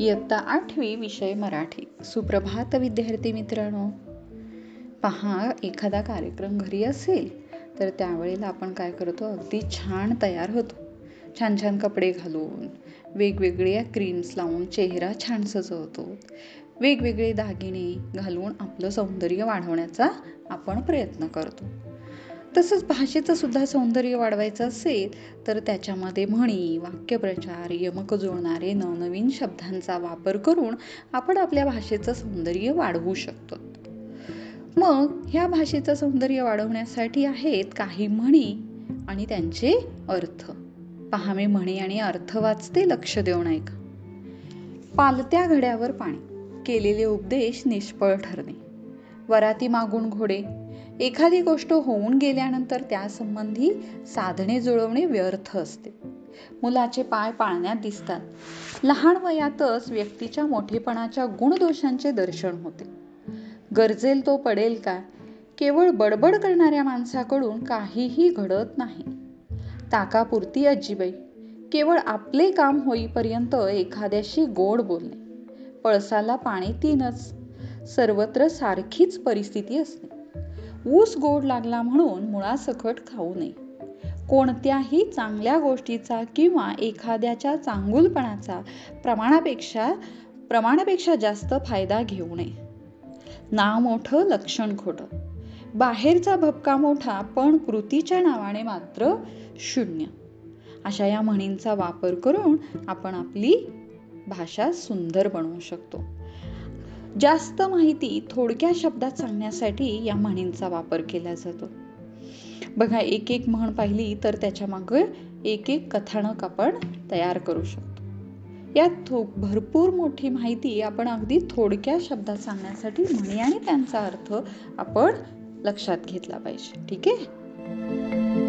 इयत्ता आठवी विषय मराठी. सुप्रभात विद्यार्थी मित्रांनो. पहा एखादा कार्यक्रम घरी असेल तर त्यावेळेला आपण काय करतो? अगदी छान तयार होतो. छान छान कपडे घालून वेगवेगळ्या क्रीम्स लावून चेहरा छान सजवतो. वेगवेगळे दागिने घालून आपलं सौंदर्य वाढवण्याचा आपण प्रयत्न करतो. तसंच भाषेचं सुद्धा सौंदर्य वाढवायचं असेल तर त्याच्यामध्ये म्हणी वाक्यप्रचार यमक जुळणारे नवनवीन शब्दांचा वापर करून आपण आपल्या भाषेचं सौंदर्य वाढवू शकतो. मग ह्या भाषेचं सौंदर्य वाढवण्यासाठी आहेत काही म्हणी आणि त्यांचे अर्थ. पहा मी म्हणी आणि अर्थ वाचते लक्ष देऊन ऐका. पालत्या घड्यावर पाणी केलेले उपदेश निष्फळ ठरणे. वराती मागून घोडे एखादी गोष्ट होऊन गेल्यानंतर त्यासंबंधी साधने जुळवणे व्यर्थ असते. मुलाचे पाय पाळण्यात दिसतात. लहान वयातच व्यक्तीच्या मोठेपणाच्या गुणदोषांचे दर्शन होते. गरजेल तो पडेल का केवळ बडबड करणाऱ्या माणसाकडून काहीही घडत नाही. ताकापुरती अजिबाई केवळ आपले काम होईपर्यंत एखाद्याशी गोड बोलणे. पळसाला पाणी तीनच. सर्वत्र सारखीच परिस्थिती असते. ऊस गोड लागला म्हणून मुळासकट खाऊ नये. कोणत्याही चांगल्या गोष्टीचा किंवा एखाद्याच्या चांगुलपणाचा प्रमाणापेक्षा प्रमाणापेक्षा जास्त फायदा घेऊ नये. ना मोठं लक्षण खोटं. बाहेरचा भपका मोठा पण कृतीच्या नावाने मात्र शून्य. अशा या म्हणींचा वापर करून आपण आपली भाषा सुंदर बनवू शकतो. जास्त माहिती थोडक्या शब्दात सांगण्यासाठी या म्हणींचा वापर केला जातो. बघा एक एक म्हण पाहिली तर त्याच्यामागे एक एक कथानक आपण तयार करू शकतो. यात भरपूर मोठी माहिती आपण अगदी थोडक्या शब्दात सांगण्यासाठी म्हणी आणि त्यांचा अर्थ आपण लक्षात घेतला पाहिजे. ठीक आहे?